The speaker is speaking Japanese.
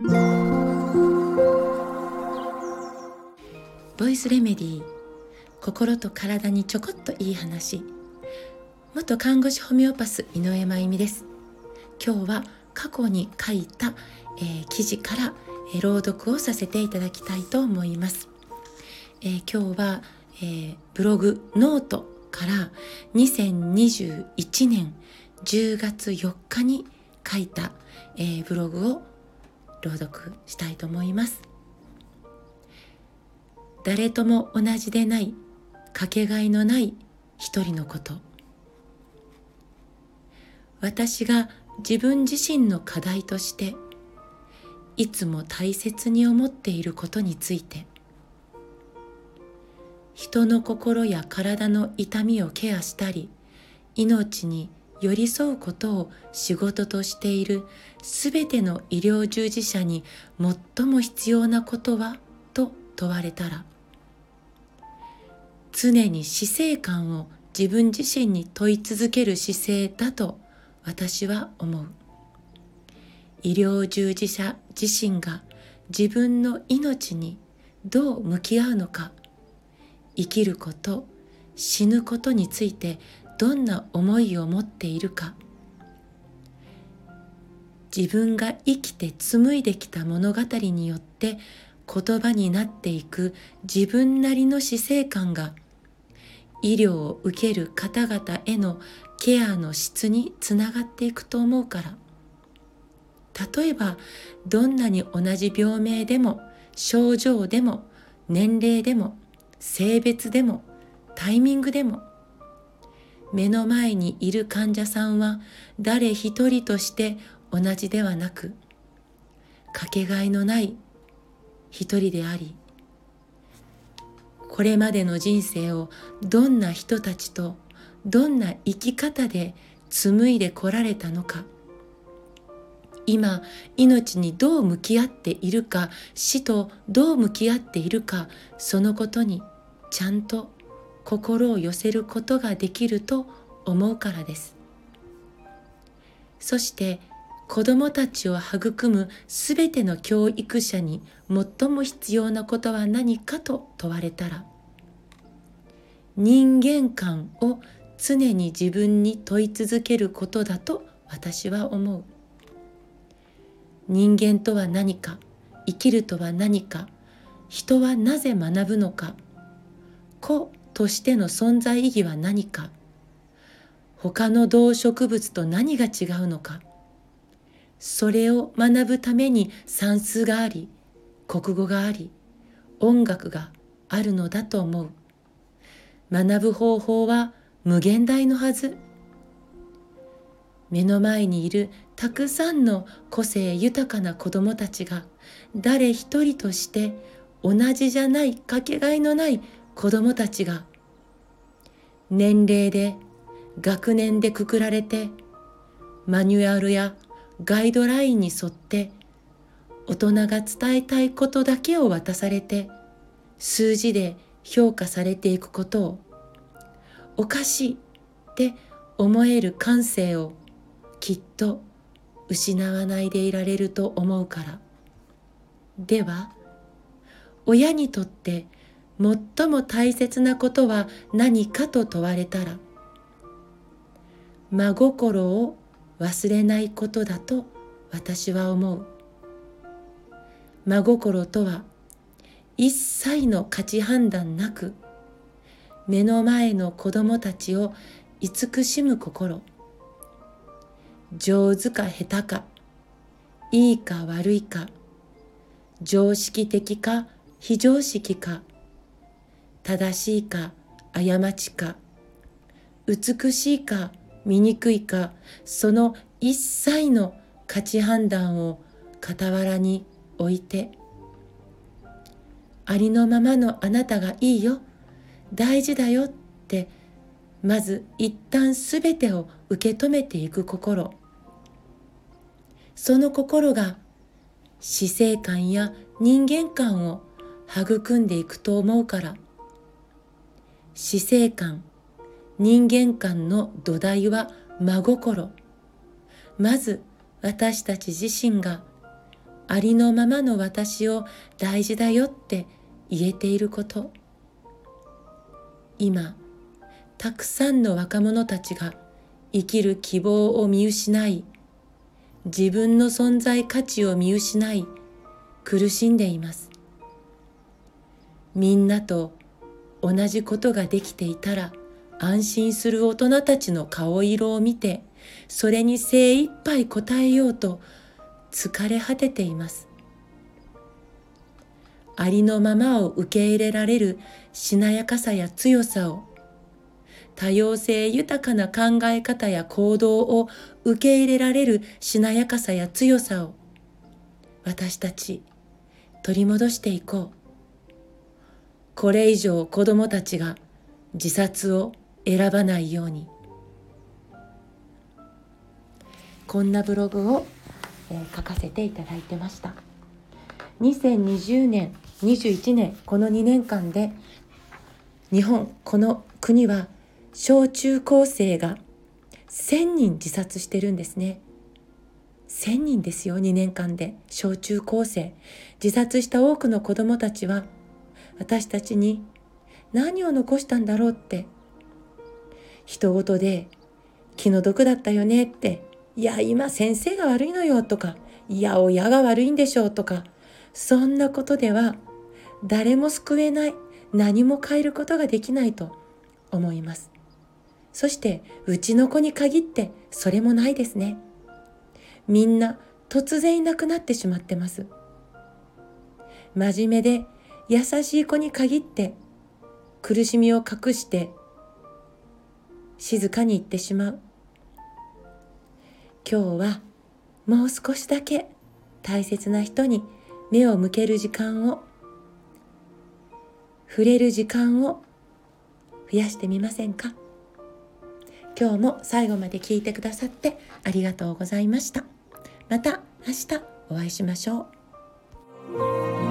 ボイスレメディー心と体にちょこっといい話。元看護師ホメオパス井上真由美です。今日は過去に書いた、えー、記事から、えー、朗読をさせていただきたいと思います、えー、今日は、えー、ブログノートから2021年10月4日に書いた、えー、ブログを朗読したいと思います。誰とも同じでないかけがえのない一人のこと。私が自分自身の課題としていつも大切に思っていることについて人の心や体の痛みをケアしたり命に寄り添うことを仕事としているすべての医療従事者に最も必要なことはと問われたら常に死生観を自分自身に問い続ける姿勢だと私は思う。医療従事者自身が自分の命にどう向き合うのか生きること死ぬことについてどんな思いを持っているか。自分が生きて紡いできた物語によって言葉になっていく自分なりの死生観が医療を受ける方々へのケアの質につながっていくと思うから。例えばどんなに同じ病名でも症状でも年齢でも性別でもタイミングでも目の前にいる患者さんは誰一人として同じではなくかけがえのない一人でありこれまでの人生をどんな人たちとどんな生き方で紡いでこられたのか今命にどう向き合っているか死とどう向き合っているかそのことにちゃんと心を寄せることができると思うからです。そして子どもたちを育むすべての教育者に最も必要なことは何かと問われたら人間観を常に自分に問い続けることだと私は思う。人間とは何か生きるとは何か人はなぜ学ぶのか子としての存在意義は何か？他の動植物と何が違うのか？それを学ぶために算数があり国語があり音楽があるのだと思う。学ぶ方法は無限大のはず。目の前にいるたくさんの個性豊かな子供たちが誰一人として同じじゃないかけがえのない子供たちが年齢で学年でくくられてマニュアルやガイドラインに沿って大人が伝えたいことだけを渡されて数字で評価されていくことをおかしいって思える感性をきっと失わないでいられると思うから。では親にとって最も大切なことは何かと問われたら真心を忘れないことだと私は思う。真心とは一切の価値判断なく目の前の子供たちを慈しむ心。上手か下手かいいか悪いか常識的か非常識か正しいか過ちか美しいか醜いかその一切の価値判断を傍らに置いてありのままのあなたがいいよ大事だよってまず一旦すべてを受け止めていく心。その心が死生観や人間観を育んでいくと思うから。死生観人間観の土台は真心。まず私たち自身がありのままの私を大事だよって言えていること。今たくさんの若者たちが生きる希望を見失い自分の存在価値を見失い苦しんでいます。みんなと同じことができていたら安心する大人たちの顔色を見てそれに精一杯応えようと疲れ果てています。ありのままを受け入れられるしなやかさや強さを多様性豊かな考え方や行動を受け入れられるしなやかさや強さを私たち取り戻していこう。これ以上子供たちが自殺を選ばないように。こんなブログを、書かせていただいてました。2020年21年この2年間で日本この国は小中高生が1000人自殺してるんですね。1000人ですよ2年間で。小中高生。自殺した多くの子どもたちは私たちに何を残したんだろうって。人事で気の毒だったよねって。いや今先生が悪いのよとかいや親が悪いんでしょうとか。そんなことでは誰も救えない何も変えることができないと思います。そしてうちの子に限ってそれもないですね。みんな突然いなくなってしまってます。真面目で優しい子に限って苦しみを隠して静かに言ってしまう今日はもう少しだけ大切な人に目を向ける時間を触れる時間を増やしてみませんか？今日も最後まで聞いてくださってありがとうございました。また明日お会いしましょう。